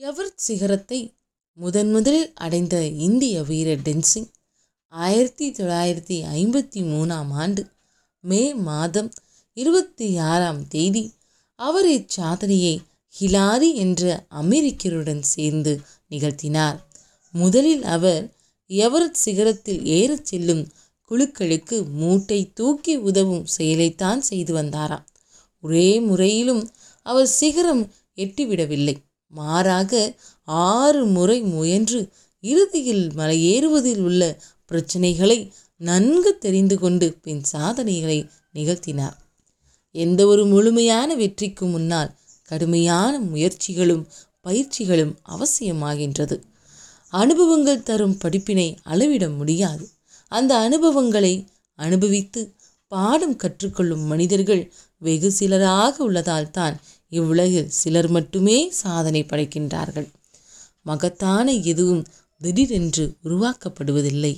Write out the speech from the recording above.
Everest சிகரத்தை முதன் முதலில் அடைந்த இந்திய வீரர் டென்சிங் ஆயிரத்தி தொள்ளாயிரத்தி ஐம்பத்தி மூணாம் ஆண்டு மே மாதம் இருபத்தி ஆறாம் தேதி அவர் இச்சாதனையை ஹிலாரி என்ற அமெரிக்கருடன் சேர்ந்து நிகழ்த்தினார். முதலில் அவர் எவரத் சிகரத்தில் ஏறச் செல்லும் குழுக்களுக்கு மூட்டை தூக்கி உதவும் செயலைத்தான் செய்து வந்தாராம். ஒரே முறையிலும் அவர் சிகரம் எட்டிவிடவில்லை. மாறாக ஆறு முறை முயன்று இறுதியில் மலையேறுவதில் உள்ள பிரச்சனைகளை நன்கு தெரிந்து கொண்டு பின் சாதனைகளை நிகழ்த்தினார். எந்த ஒரு முழுமையான வெற்றிக்கு முன்னால் கடுமையான முயற்சிகளும் பயிற்சிகளும் அவசியமாகின்றது. அனுபவங்கள் தரும் படிப்பினை அளவிட முடியாது. அந்த அனுபவங்களை அனுபவித்து பாடம் கற்றுக்கொள்ளும் மனிதர்கள் வெகு சிலராக உள்ளதால் தான் இவ்வுலகில் சிலர் மட்டுமே சாதனை படைக்கின்றார்கள். மகத்தான எதுவும் திடீரென்று உருவாக்கப்படுவதில்லை.